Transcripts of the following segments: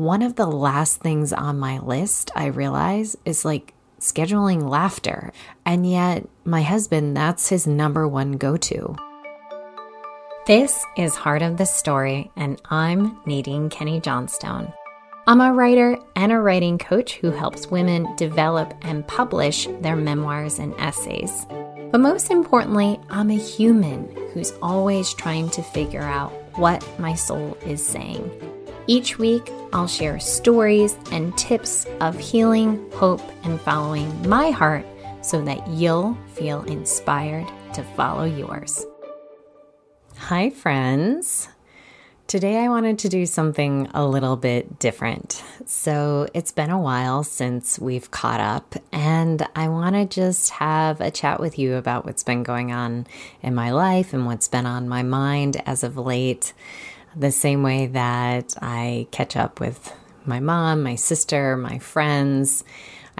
one of the last things on my list I realize is like scheduling laughter. And yet, my husband, that's his number one go to. This is Heart of the Story, and I'm Nadine Kenny Johnstone. I'm a writer and a writing coach who helps women develop and publish their memoirs and essays. But most importantly, I'm a human who's always trying to figure out what my soul is saying. Each week, I'll share stories and tips of healing, hope, and following my heart so that you'll feel inspired to follow yours. Hi, friends. Today, I wanted to do something a little bit different. So, it's been a while since we've caught up, and I want to just have a chat with you about what's been going on in my life and what's been on my mind as of late, the same way that I catch up with my mom, my sister, my friends.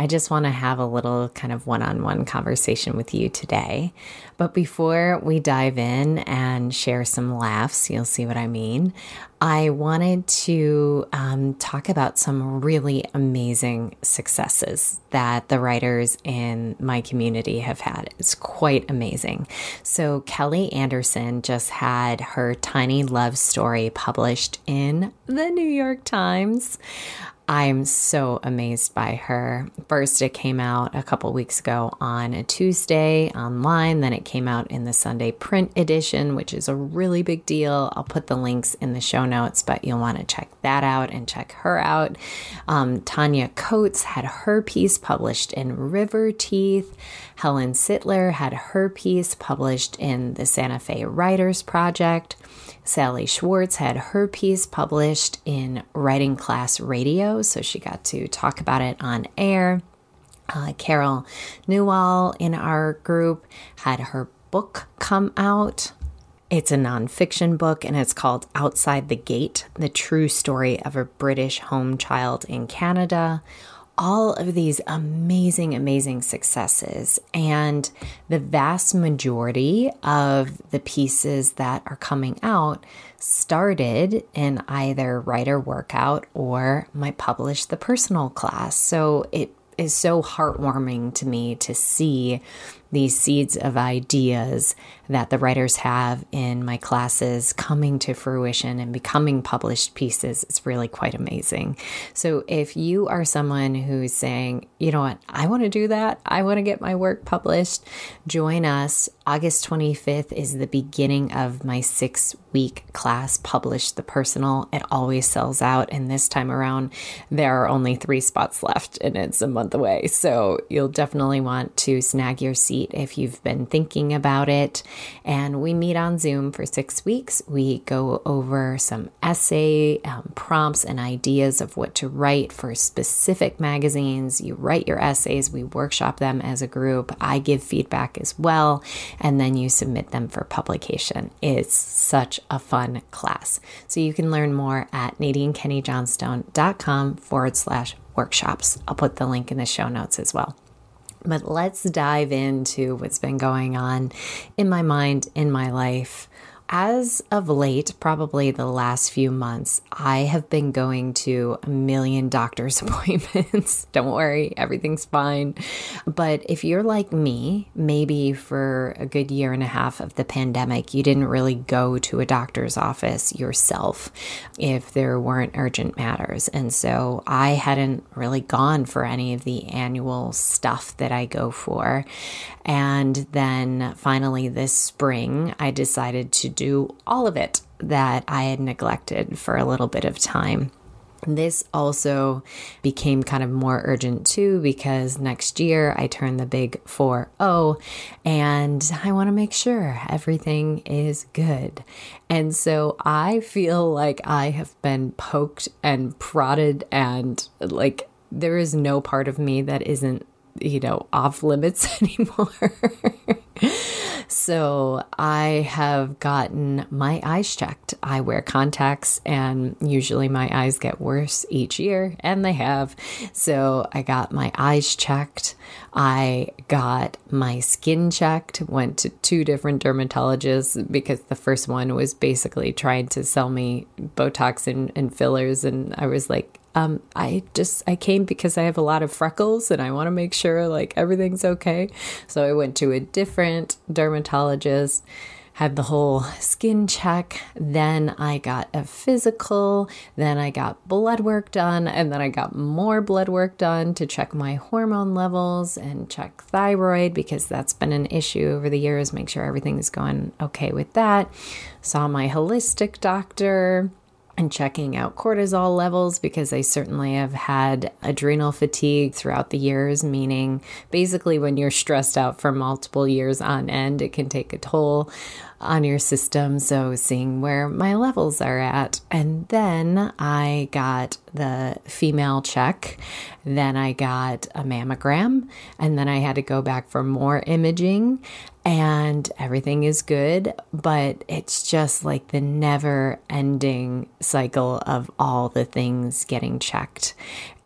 I just want to have a little kind of one on one conversation with you today. But before we dive in and share some laughs, you'll see what I mean. I wanted to um, talk about some really amazing successes that the writers in my community have had. It's quite amazing. So, Kelly Anderson just had her tiny love story published in the New York Times. I'm so amazed by her. First, it came out a couple weeks ago on a Tuesday online. Then it came out in the Sunday print edition, which is a really big deal. I'll put the links in the show notes, but you'll want to check that out and check her out. Um, Tanya Coates had her piece published in River Teeth. Helen Sittler had her piece published in the Santa Fe Writers Project. Sally Schwartz had her piece published in Writing Class Radio, so she got to talk about it on air. Uh, Carol Newall in our group had her book come out. It's a nonfiction book and it's called Outside the Gate The True Story of a British Home Child in Canada all of these amazing, amazing successes. And the vast majority of the pieces that are coming out started in either writer workout or my publish the personal class. So it is so heartwarming to me to see these seeds of ideas that the writers have in my classes coming to fruition and becoming published pieces. It's really quite amazing. So, if you are someone who's saying, you know what, I want to do that, I want to get my work published, join us. August 25th is the beginning of my six week class, Publish the Personal. It always sells out. And this time around, there are only three spots left and it's a month away. So, you'll definitely want to snag your seat if you've been thinking about it. And we meet on Zoom for six weeks. We go over some essay um, prompts and ideas of what to write for specific magazines. You write your essays, we workshop them as a group. I give feedback as well, and then you submit them for publication. It's such a fun class. So you can learn more at nadinekennyjohnstone.com forward slash workshops. I'll put the link in the show notes as well. But let's dive into what's been going on in my mind, in my life as of late, probably the last few months, I have been going to a million doctor's appointments. Don't worry, everything's fine. But if you're like me, maybe for a good year and a half of the pandemic, you didn't really go to a doctor's office yourself if there weren't urgent matters. And so I hadn't really gone for any of the annual stuff that I go for. And then finally, this spring, I decided to do all of it that I had neglected for a little bit of time. This also became kind of more urgent too because next year I turn the big 4 0 and I want to make sure everything is good. And so I feel like I have been poked and prodded, and like there is no part of me that isn't you know, off limits anymore. so I have gotten my eyes checked. I wear contacts, and usually my eyes get worse each year, and they have. So I got my eyes checked. I got my skin checked, went to two different dermatologists because the first one was basically trying to sell me Botox and, and fillers. And I was like, Um, I just I came because I have a lot of freckles and I want to make sure like everything's okay. So I went to a different dermatologist had the whole skin check. Then I got a physical. Then I got blood work done. And then I got more blood work done to check my hormone levels and check thyroid because that's been an issue over the years. Make sure everything's going okay with that. Saw my holistic doctor and checking out cortisol levels because I certainly have had adrenal fatigue throughout the years, meaning basically when you're stressed out for multiple years on end, it can take a toll on your system. So, seeing where my levels are at. And then I got the female check. Then I got a mammogram. And then I had to go back for more imaging. And everything is good. But it's just like the never ending cycle of all the things getting checked.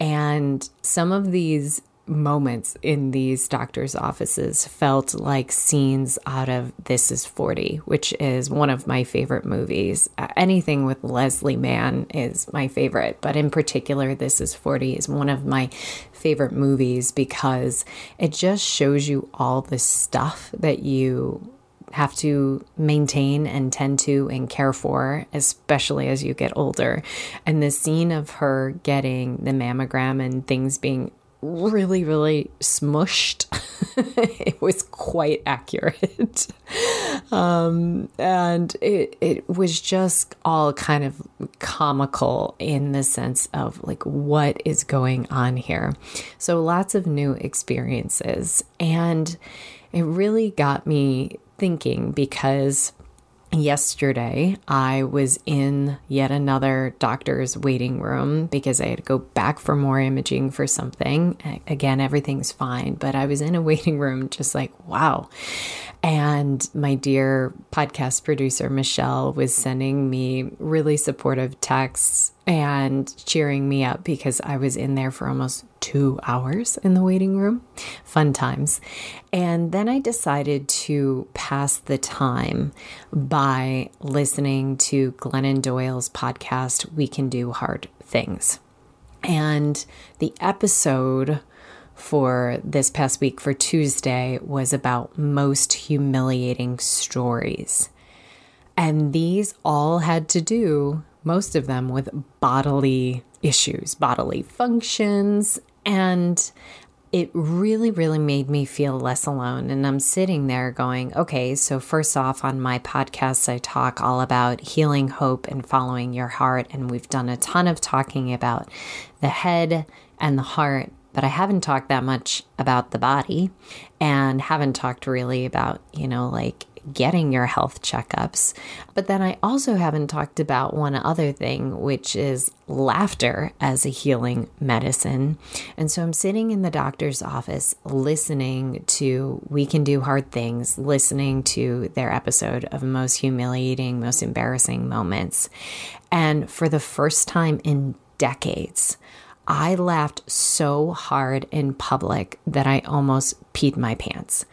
And some of these moments in these doctors' offices felt like scenes out of This is 40, which is one of my favorite movies. Uh, anything with Leslie Mann is my favorite, but in particular, This is 40 is one of my favorite movies because it just shows you all the stuff that you have to maintain and tend to and care for, especially as you get older. And the scene of her getting the mammogram and things being really, really smushed. it was quite accurate. um, and it, it was just all kind of comical in the sense of like what is going on here. So lots of new experiences. And it really got me thinking because yesterday I was in yet another doctor's waiting room because I had to go back for more imaging for something. Again, everything's fine, but I was in a waiting room just like, wow. And my dear podcast producer, Michelle, was sending me really supportive texts and cheering me up because I was in there for almost two hours in the waiting room. Fun times. And then I decided to pass the time by listening to Glennon Doyle's podcast, We Can Do Hard Things. And the episode for this past week for Tuesday was about most humiliating stories. And these all had to do, most of them, with bodily issues, bodily functions. And it really, really made me feel less alone. And I'm sitting there going, okay, so first off, on my podcast, I talk all about healing hope and following your heart. And we've done a ton of talking about the head and the heart but I haven't talked that much about the body and haven't talked really about, you know, like getting your health checkups. But then I also haven't talked about one other thing, which is laughter as a healing medicine. And so I'm sitting in the doctor's office listening to We Can Do Hard Things, listening to their episode of most humiliating, most embarrassing moments. And for the first time in decades, I laughed so hard in public that I almost peed my pants.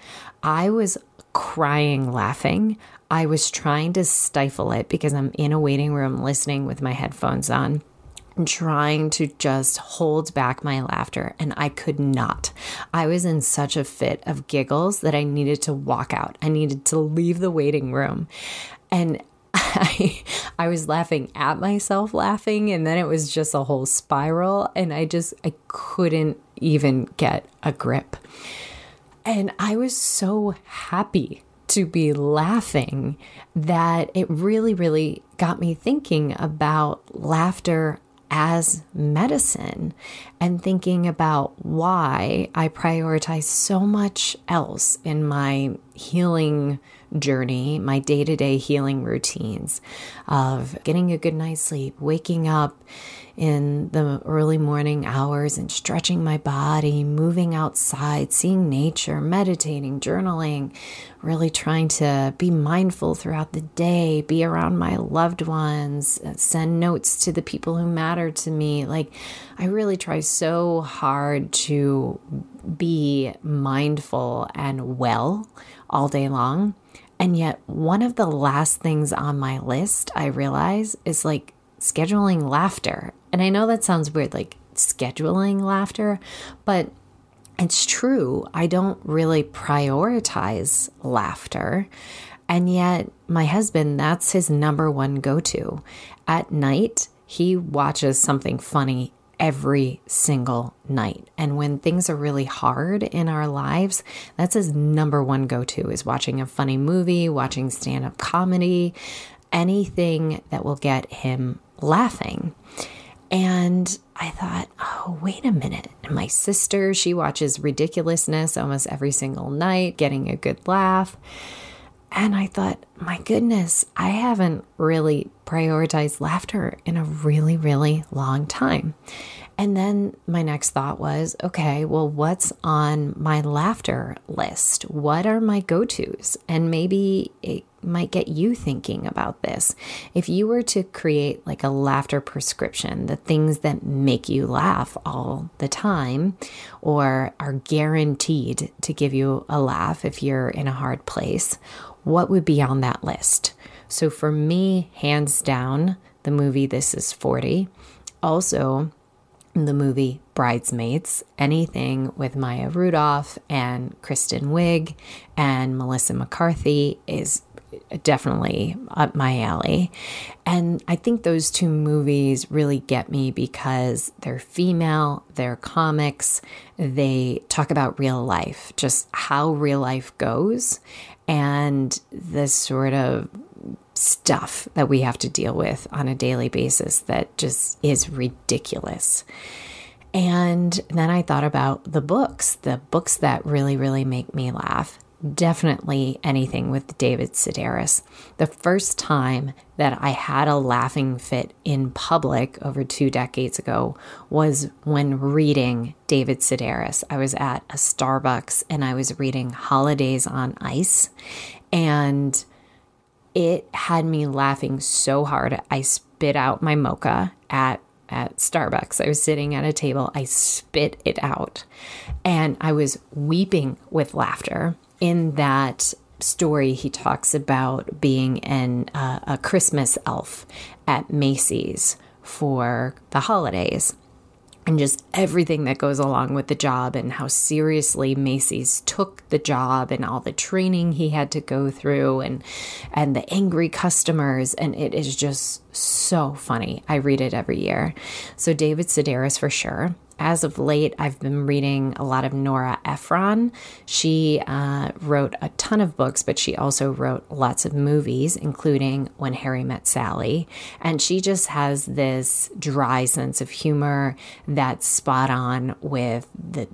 I was crying laughing. I was trying to stifle it because I'm in a waiting room listening with my headphones on trying to just hold back my laughter and I could not. I was in such a fit of giggles that I needed to walk out. I needed to leave the waiting room. And I I was laughing at myself laughing and then it was just a whole spiral and I just I couldn't even get a grip. And I was so happy to be laughing that it really really got me thinking about laughter as medicine and thinking about why I prioritize so much else in my healing journey, my day to day healing routines of getting a good night's sleep, waking up in the early morning hours and stretching my body, moving outside, seeing nature, meditating, journaling, really trying to be mindful throughout the day, be around my loved ones, send notes to the people who matter to me. Like, I really try so hard to be mindful and well all day long. And yet, one of the last things on my list I realize is like scheduling laughter And I know that sounds weird, like scheduling laughter, but it's true. I don't really prioritize laughter. And yet, my husband, that's his number one go to. At night, he watches something funny every single night. And when things are really hard in our lives, that's his number one go to is watching a funny movie, watching stand up comedy, anything that will get him laughing. And I thought, oh, wait a minute. My sister, she watches ridiculousness almost every single night, getting a good laugh. And I thought, my goodness, I haven't really prioritized laughter in a really, really long time. And then my next thought was, okay, well, what's on my laughter list? What are my go tos? And maybe it might get you thinking about this. If you were to create like a laughter prescription, the things that make you laugh all the time or are guaranteed to give you a laugh if you're in a hard place, what would be on that list? So for me, hands down, the movie This Is 40. Also, the movie Bridesmaids, anything with Maya Rudolph and Kristen Wiig and Melissa McCarthy is definitely up my alley. And I think those two movies really get me because they're female, they're comics, they talk about real life, just how real life goes, and this sort of stuff that we have to deal with on a daily basis that just is ridiculous. And then I thought about the books, the books that really, really make me laugh. Definitely anything with David Sedaris. The first time that I had a laughing fit in public over two decades ago was when reading David Sedaris. I was at a Starbucks and I was reading Holidays on Ice. And it had me laughing so hard. I spit out my mocha at at Starbucks. I was sitting at a table. I spit it out. And I was weeping with laughter. In that story, he talks about being an uh, a Christmas elf at Macy's for the holidays and just everything that goes along with the job and how seriously Macy's took the job and all the training he had to go through and and the angry customers and it is just so funny. I read it every year. So David Sedaris for sure as of late, I've been reading a lot of Nora Ephron. She uh, wrote a ton of books, but she also wrote lots of movies, including When Harry Met Sally. And she just has this dry sense of humor that's spot on with the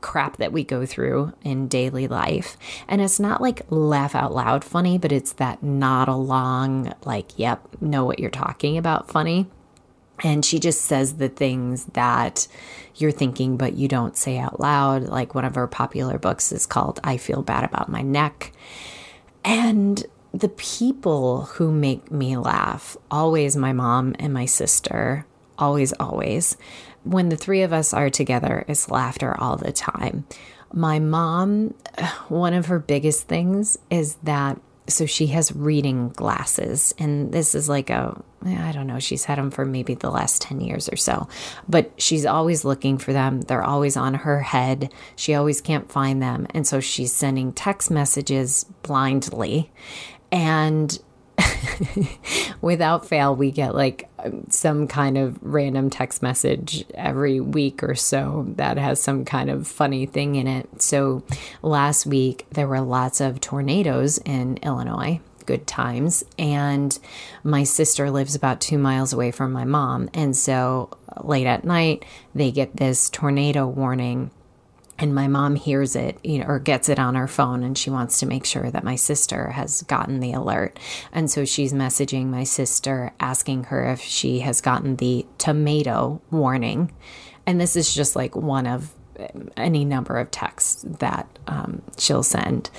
crap that we go through in daily life. And it's not like laugh out loud funny, but it's that nod along, like, yep, know what you're talking about funny. And she just says the things that you're thinking, but you don't say out loud. Like one of her popular books is called I Feel Bad About My Neck. And the people who make me laugh, always my mom and my sister, always, always. When the three of us are together, it's laughter all the time. My mom, one of her biggest things is that so she has reading glasses and this is like a i don't know. She's had them for maybe the last 10 years or so. But she's always looking for them. They're always on her head. She always can't find them. And so she's sending text messages blindly. And without fail, we get like some kind of random text message every week or so that has some kind of funny thing in it. So last week, there were lots of tornadoes in Illinois. Good times. And my sister lives about two miles away from my mom. And so late at night, they get this tornado warning and my mom hears it you know or gets it on her phone and she wants to make sure that my sister has gotten the alert and so she's messaging my sister asking her if she has gotten the tomato warning and this is just like one of any number of texts that um, she'll send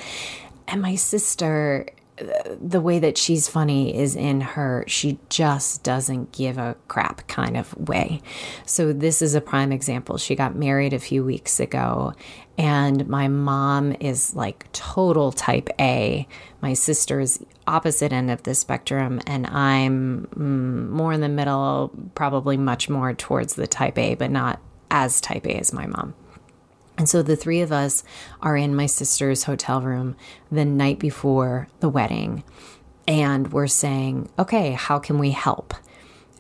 and my sister the way that she's funny is in her she just doesn't give a crap kind of way. So this is a prime example. She got married a few weeks ago and my mom is like total type A. My sister is opposite end of the spectrum and I'm mm, more in the middle, probably much more towards the type A, but not as type A as my mom. And so the three of us are in my sister's hotel room the night before the wedding. And we're saying, okay, how can we help?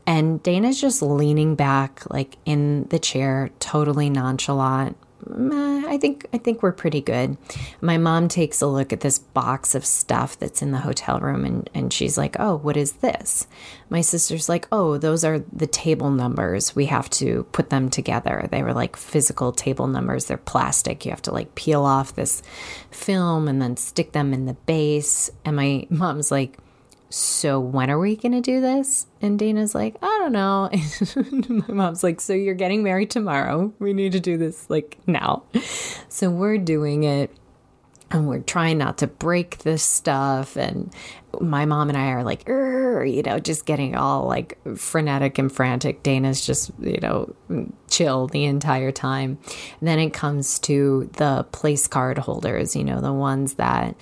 And Dana's just leaning back, like in the chair, totally nonchalant, I think I think we're pretty good. My mom takes a look at this box of stuff that's in the hotel room and, and she's like, Oh, what is this? My sister's like, Oh, those are the table numbers. We have to put them together. They were like physical table numbers. They're plastic. You have to like peel off this film and then stick them in the base. And my mom's like, so when are we to do this? And Dana's like, I don't know. my mom's like, so you're getting married tomorrow. We need to do this like now. So we're doing it and we're trying not to break this stuff. And my mom and I are like, you know, just getting all like frenetic and frantic. Dana's just, you know, chill the entire time. And then it comes to the place card holders, you know, the ones that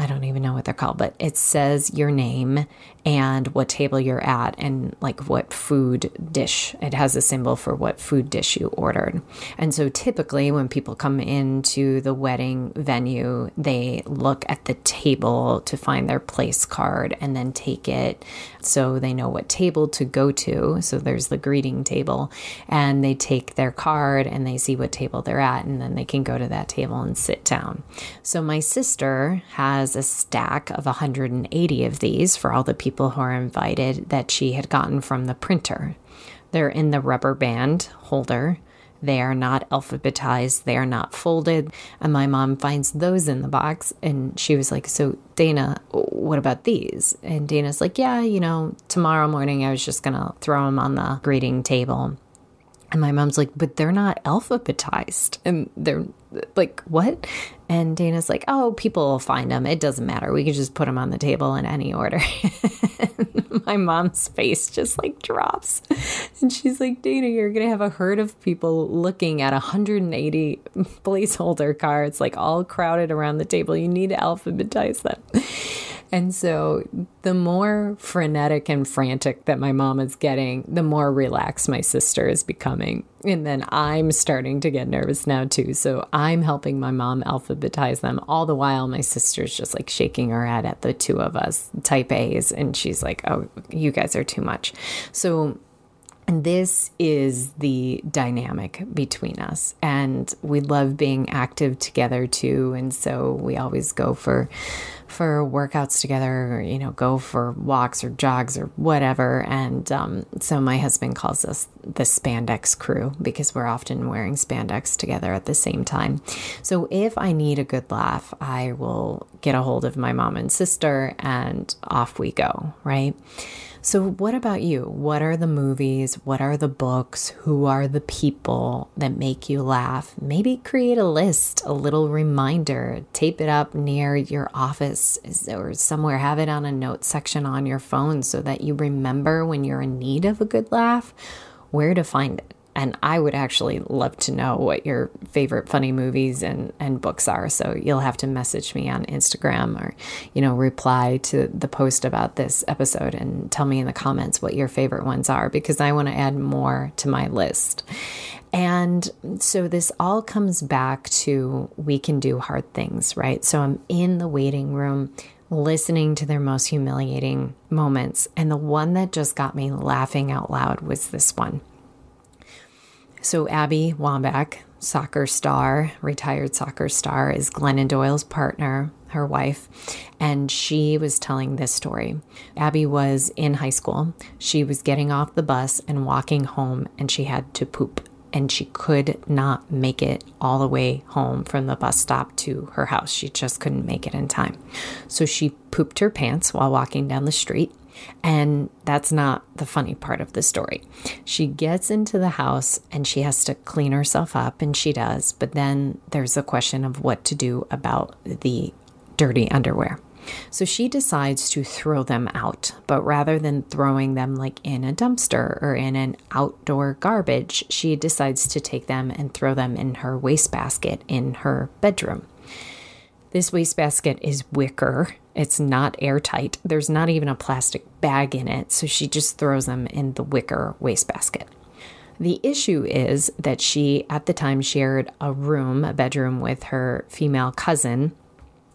I don't even know what they're called, but it says your name and what table you're at and like what food dish. It has a symbol for what food dish you ordered. And so typically when people come into the wedding venue, they look at the table to find their place card and then take it so they know what table to go to. So there's the greeting table and they take their card and they see what table they're at and then they can go to that table and sit down. So my sister has a stack of 180 of these for all the people who are invited that she had gotten from the printer. They're in the rubber band holder. They are not alphabetized, they are not folded. And my mom finds those in the box. And she was like, So, Dana, what about these? And Dana's like, Yeah, you know, tomorrow morning I was just going to throw them on the greeting table. And my mom's like, But they're not alphabetized. And they're like, What? And Dana's like, oh, people will find them. It doesn't matter. We can just put them on the table in any order. my mom's face just like drops. And she's like, Dana, you're going to have a herd of people looking at 180 placeholder cards, like all crowded around the table. You need to alphabetize them. And so the more frenetic and frantic that my mom is getting, the more relaxed my sister is becoming. And then I'm starting to get nervous now too. So I'm helping my mom alphabetize them. All the while, my sister's just like shaking her head at the two of us, type A's. And she's like, oh, you guys are too much. So this is the dynamic between us. And we love being active together too. And so we always go for for workouts together, or, you know, go for walks or jogs or whatever. And um, so my husband calls us the spandex crew because we're often wearing spandex together at the same time. So if I need a good laugh, I will get a hold of my mom and sister and off we go, right? So, what about you? What are the movies? What are the books? Who are the people that make you laugh? Maybe create a list, a little reminder, tape it up near your office or somewhere, have it on a note section on your phone so that you remember when you're in need of a good laugh where to find it. And I would actually love to know what your favorite funny movies and, and books are. So you'll have to message me on Instagram or, you know, reply to the post about this episode and tell me in the comments what your favorite ones are because I want to add more to my list. And so this all comes back to we can do hard things, right? So I'm in the waiting room listening to their most humiliating moments. And the one that just got me laughing out loud was this one. So, Abby Wambach, soccer star, retired soccer star, is Glennon Doyle's partner, her wife, and she was telling this story. Abby was in high school. She was getting off the bus and walking home, and she had to poop. And she could not make it all the way home from the bus stop to her house. She just couldn't make it in time. So she pooped her pants while walking down the street. And that's not the funny part of the story. She gets into the house and she has to clean herself up, and she does. But then there's a question of what to do about the dirty underwear. So she decides to throw them out, but rather than throwing them like in a dumpster or in an outdoor garbage, she decides to take them and throw them in her wastebasket in her bedroom. This wastebasket is wicker. It's not airtight. There's not even a plastic bag in it, so she just throws them in the wicker wastebasket. The issue is that she, at the time, shared a room, a bedroom with her female cousin.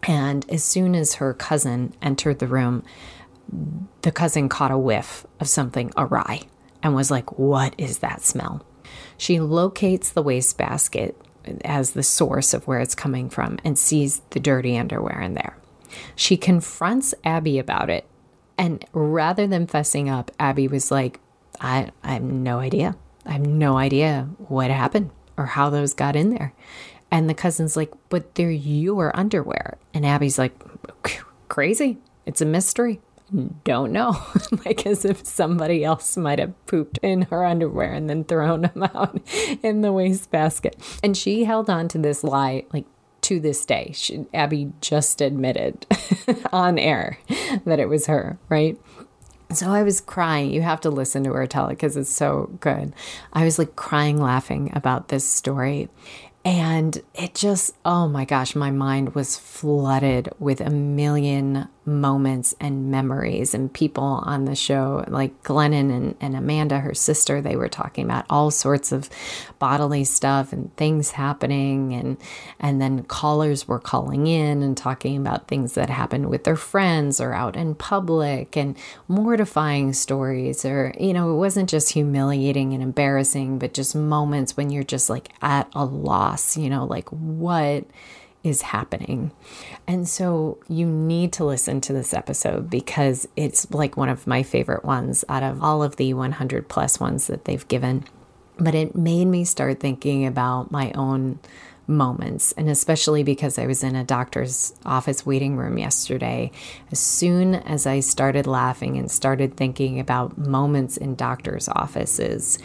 And as soon as her cousin entered the room, the cousin caught a whiff of something awry and was like, What is that smell? She locates the wastebasket as the source of where it's coming from and sees the dirty underwear in there. She confronts Abby about it. And rather than fessing up, Abby was like, I, I have no idea. I have no idea what happened or how those got in there. And the cousin's like, but they're your underwear. And Abby's like, crazy. It's a mystery. Don't know. like as if somebody else might have pooped in her underwear and then thrown them out in the wastebasket. And she held on to this lie like to this day. She, Abby just admitted on air that it was her, right? So I was crying. You have to listen to her tell it because it's so good. I was like crying, laughing about this story. And it just, oh my gosh, my mind was flooded with a million moments and memories and people on the show, like Glennon and, and Amanda, her sister, they were talking about all sorts of bodily stuff and things happening. And and then callers were calling in and talking about things that happened with their friends or out in public and mortifying stories or you know it wasn't just humiliating and embarrassing but just moments when you're just like at a loss you know like what is happening. And so you need to listen to this episode because it's like one of my favorite ones out of all of the 100 plus ones that they've given. But it made me start thinking about my own moments, and especially because I was in a doctor's office waiting room yesterday. As soon as I started laughing and started thinking about moments in doctor's offices,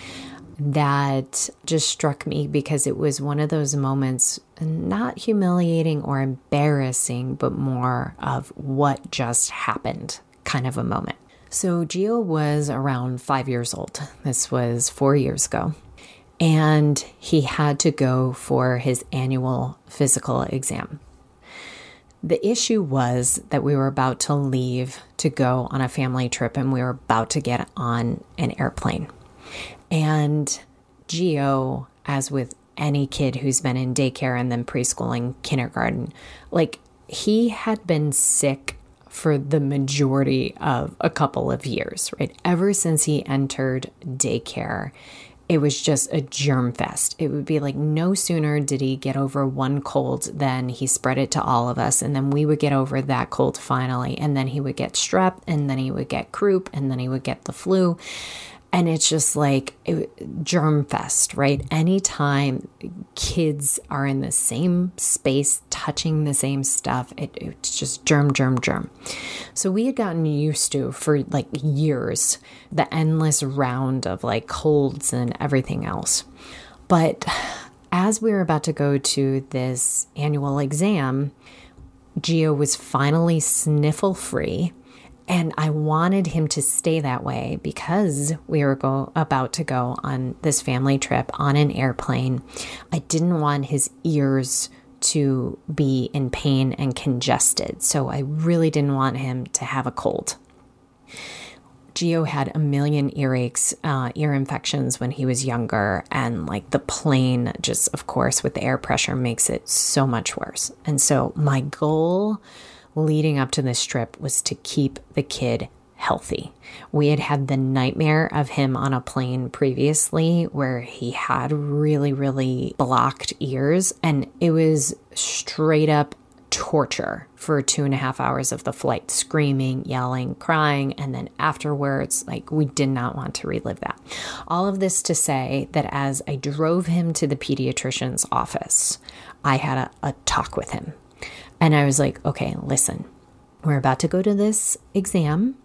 that just struck me because it was one of those moments, not humiliating or embarrassing, but more of what just happened kind of a moment. So, Geo was around five years old. This was four years ago. And he had to go for his annual physical exam. The issue was that we were about to leave to go on a family trip and we were about to get on an airplane. And Geo, as with any kid who's been in daycare and then preschooling, kindergarten, like he had been sick for the majority of a couple of years, right? Ever since he entered daycare, it was just a germ fest. It would be like no sooner did he get over one cold than he spread it to all of us. And then we would get over that cold finally. And then he would get strep, and then he would get croup, and then he would get the flu. And it's just like germ fest, right? Anytime kids are in the same space, touching the same stuff, it, it's just germ, germ, germ. So we had gotten used to for like years the endless round of like colds and everything else. But as we were about to go to this annual exam, Geo was finally sniffle free and I wanted him to stay that way because we were go, about to go on this family trip on an airplane. I didn't want his ears to be in pain and congested. So I really didn't want him to have a cold. Geo had a million earaches, uh, ear infections when he was younger, and like the plane, just of course, with the air pressure, makes it so much worse. And so, my goal leading up to this trip was to keep the kid healthy. We had had the nightmare of him on a plane previously where he had really, really blocked ears, and it was straight up torture for two and a half hours of the flight screaming, yelling, crying, and then afterwards, like we did not want to relive that. All of this to say that as I drove him to the pediatrician's office, I had a, a talk with him and I was like, okay, listen, we're about to go to this exam.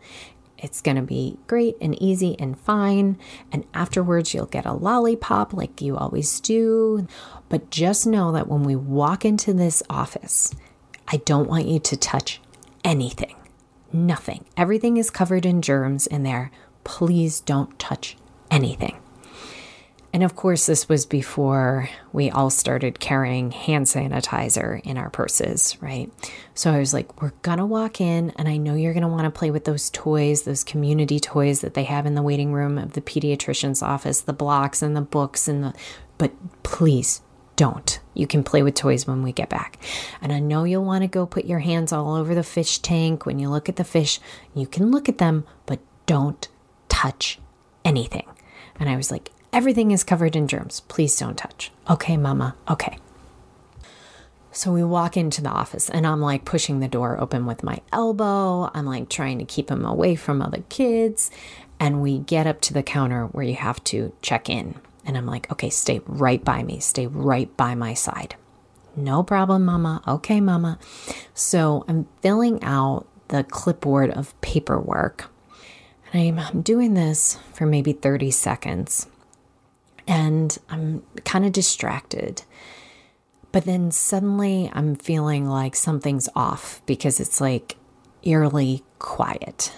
It's going to be great and easy and fine. And afterwards, you'll get a lollipop like you always do. But just know that when we walk into this office, I don't want you to touch anything. Nothing. Everything is covered in germs in there. Please don't touch anything. And of course, this was before we all started carrying hand sanitizer in our purses, right? So I was like, we're gonna walk in, and I know you're gonna wanna play with those toys, those community toys that they have in the waiting room of the pediatrician's office, the blocks and the books, and the, but please don't. You can play with toys when we get back. And I know you'll wanna go put your hands all over the fish tank when you look at the fish. You can look at them, but don't touch anything. And I was like, Everything is covered in germs. Please don't touch. Okay, mama. Okay. So we walk into the office and I'm like pushing the door open with my elbow. I'm like trying to keep him away from other kids. And we get up to the counter where you have to check in. And I'm like, okay, stay right by me, stay right by my side. No problem, mama. Okay, mama. So I'm filling out the clipboard of paperwork. And I'm doing this for maybe 30 seconds and I'm kind of distracted. But then suddenly I'm feeling like something's off because it's like eerily quiet.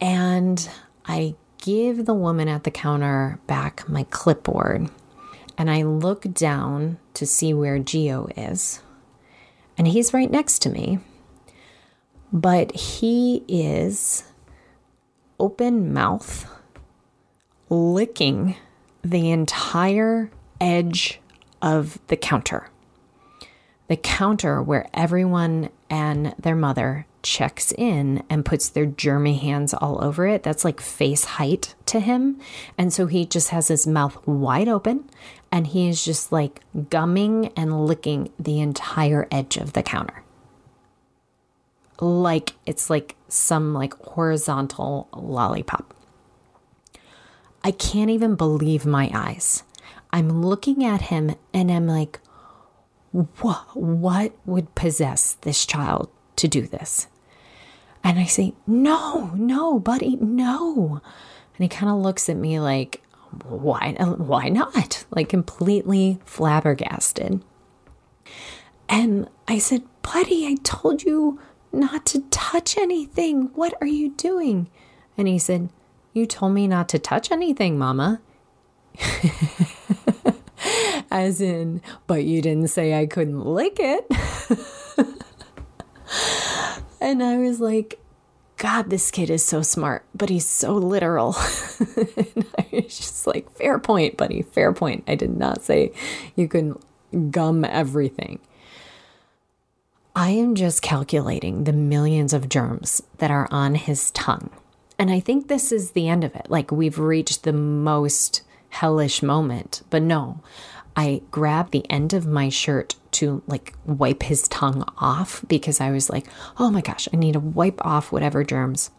And I give the woman at the counter back my clipboard and I look down to see where Geo is. And he's right next to me. But he is open mouth, licking the entire edge of the counter. The counter where everyone and their mother checks in and puts their germy hands all over it. That's like face height to him. And so he just has his mouth wide open and he is just like gumming and licking the entire edge of the counter. Like it's like some like horizontal lollipop. I can't even believe my eyes. I'm looking at him and I'm like, what, what would possess this child to do this? And I say, no, no, buddy, no. And he kind of looks at me like, why, why not? Like completely flabbergasted. And I said, buddy, I told you not to touch anything. What are you doing? And he said, you told me not to touch anything, Mama. As in, but you didn't say I couldn't lick it. and I was like, God, this kid is so smart, but he's so literal. and I was just like, fair point, buddy, fair point. I did not say you can gum everything. I am just calculating the millions of germs that are on his tongue and I think this is the end of it. Like we've reached the most hellish moment. But no, I grabbed the end of my shirt to like wipe his tongue off because I was like, oh my gosh, I need to wipe off whatever germs.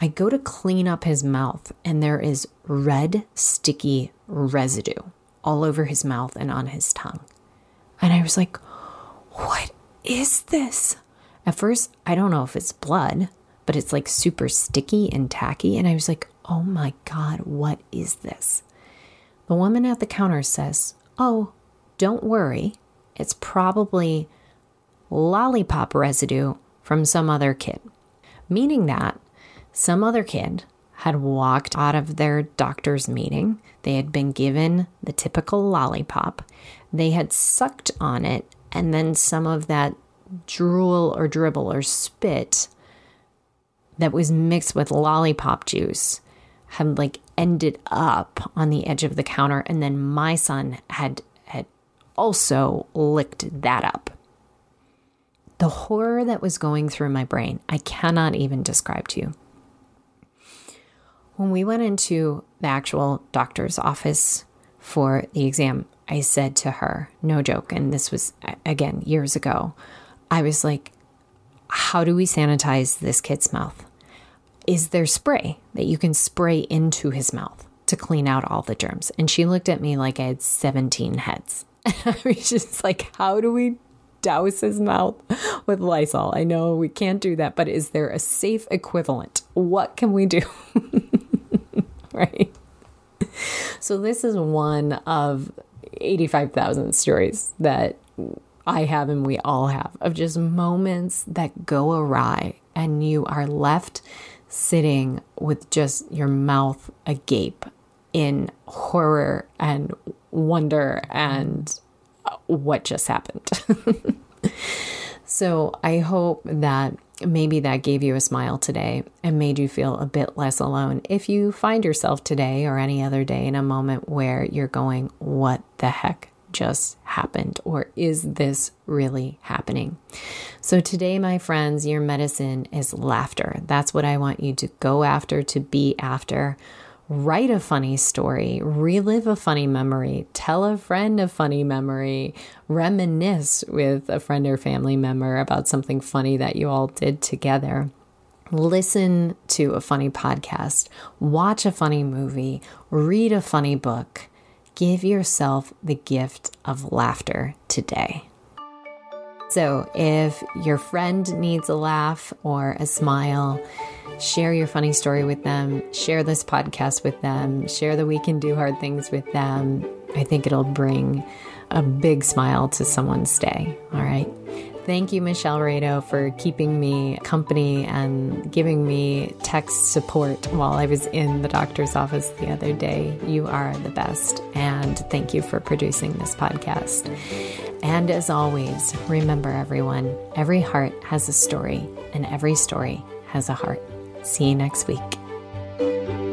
I go to clean up his mouth, and there is red, sticky residue all over his mouth and on his tongue. And I was like, what is this? At first, I don't know if it's blood but it's like super sticky and tacky. And I was like, oh my God, what is this? The woman at the counter says, oh, don't worry. It's probably lollipop residue from some other kid. Meaning that some other kid had walked out of their doctor's meeting. They had been given the typical lollipop. They had sucked on it, and then some of that drool or dribble or spit that was mixed with lollipop juice had like ended up on the edge of the counter and then my son had had also licked that up. The horror that was going through my brain i cannot even describe to you. When we went into the actual doctor's office for the exam i said to her no joke and this was again years ago i was like how do we sanitize this kid's mouth is there spray that you can spray into his mouth to clean out all the germs? And she looked at me like I had 17 heads. And I was just like, how do we douse his mouth with Lysol? I know we can't do that, but is there a safe equivalent? What can we do? right? So, this is one of 85,000 stories that I have and we all have of just moments that go awry and you are left sitting with just your mouth agape in horror and wonder and what just happened. so I hope that maybe that gave you a smile today and made you feel a bit less alone. If you find yourself today or any other day in a moment where you're going, What the heck just happened? Or is this really happening? So, today, my friends, your medicine is laughter. That's what I want you to go after, to be after write a funny story, relive a funny memory, tell a friend a funny memory, reminisce with a friend or family member about something funny that you all did together. Listen to a funny podcast, watch a funny movie, read a funny book. Give yourself the gift of laughter today. So, if your friend needs a laugh or a smile, share your funny story with them, share this podcast with them, share the We Can Do Hard Things with them. I think it'll bring a big smile to someone's day. All right. Thank you, Michelle Rado, for keeping me company and giving me text support while I was in the doctor's office the other day. You are the best. And thank you for producing this podcast. And as always, remember everyone, every heart has a story, and every story has a heart. See you next week.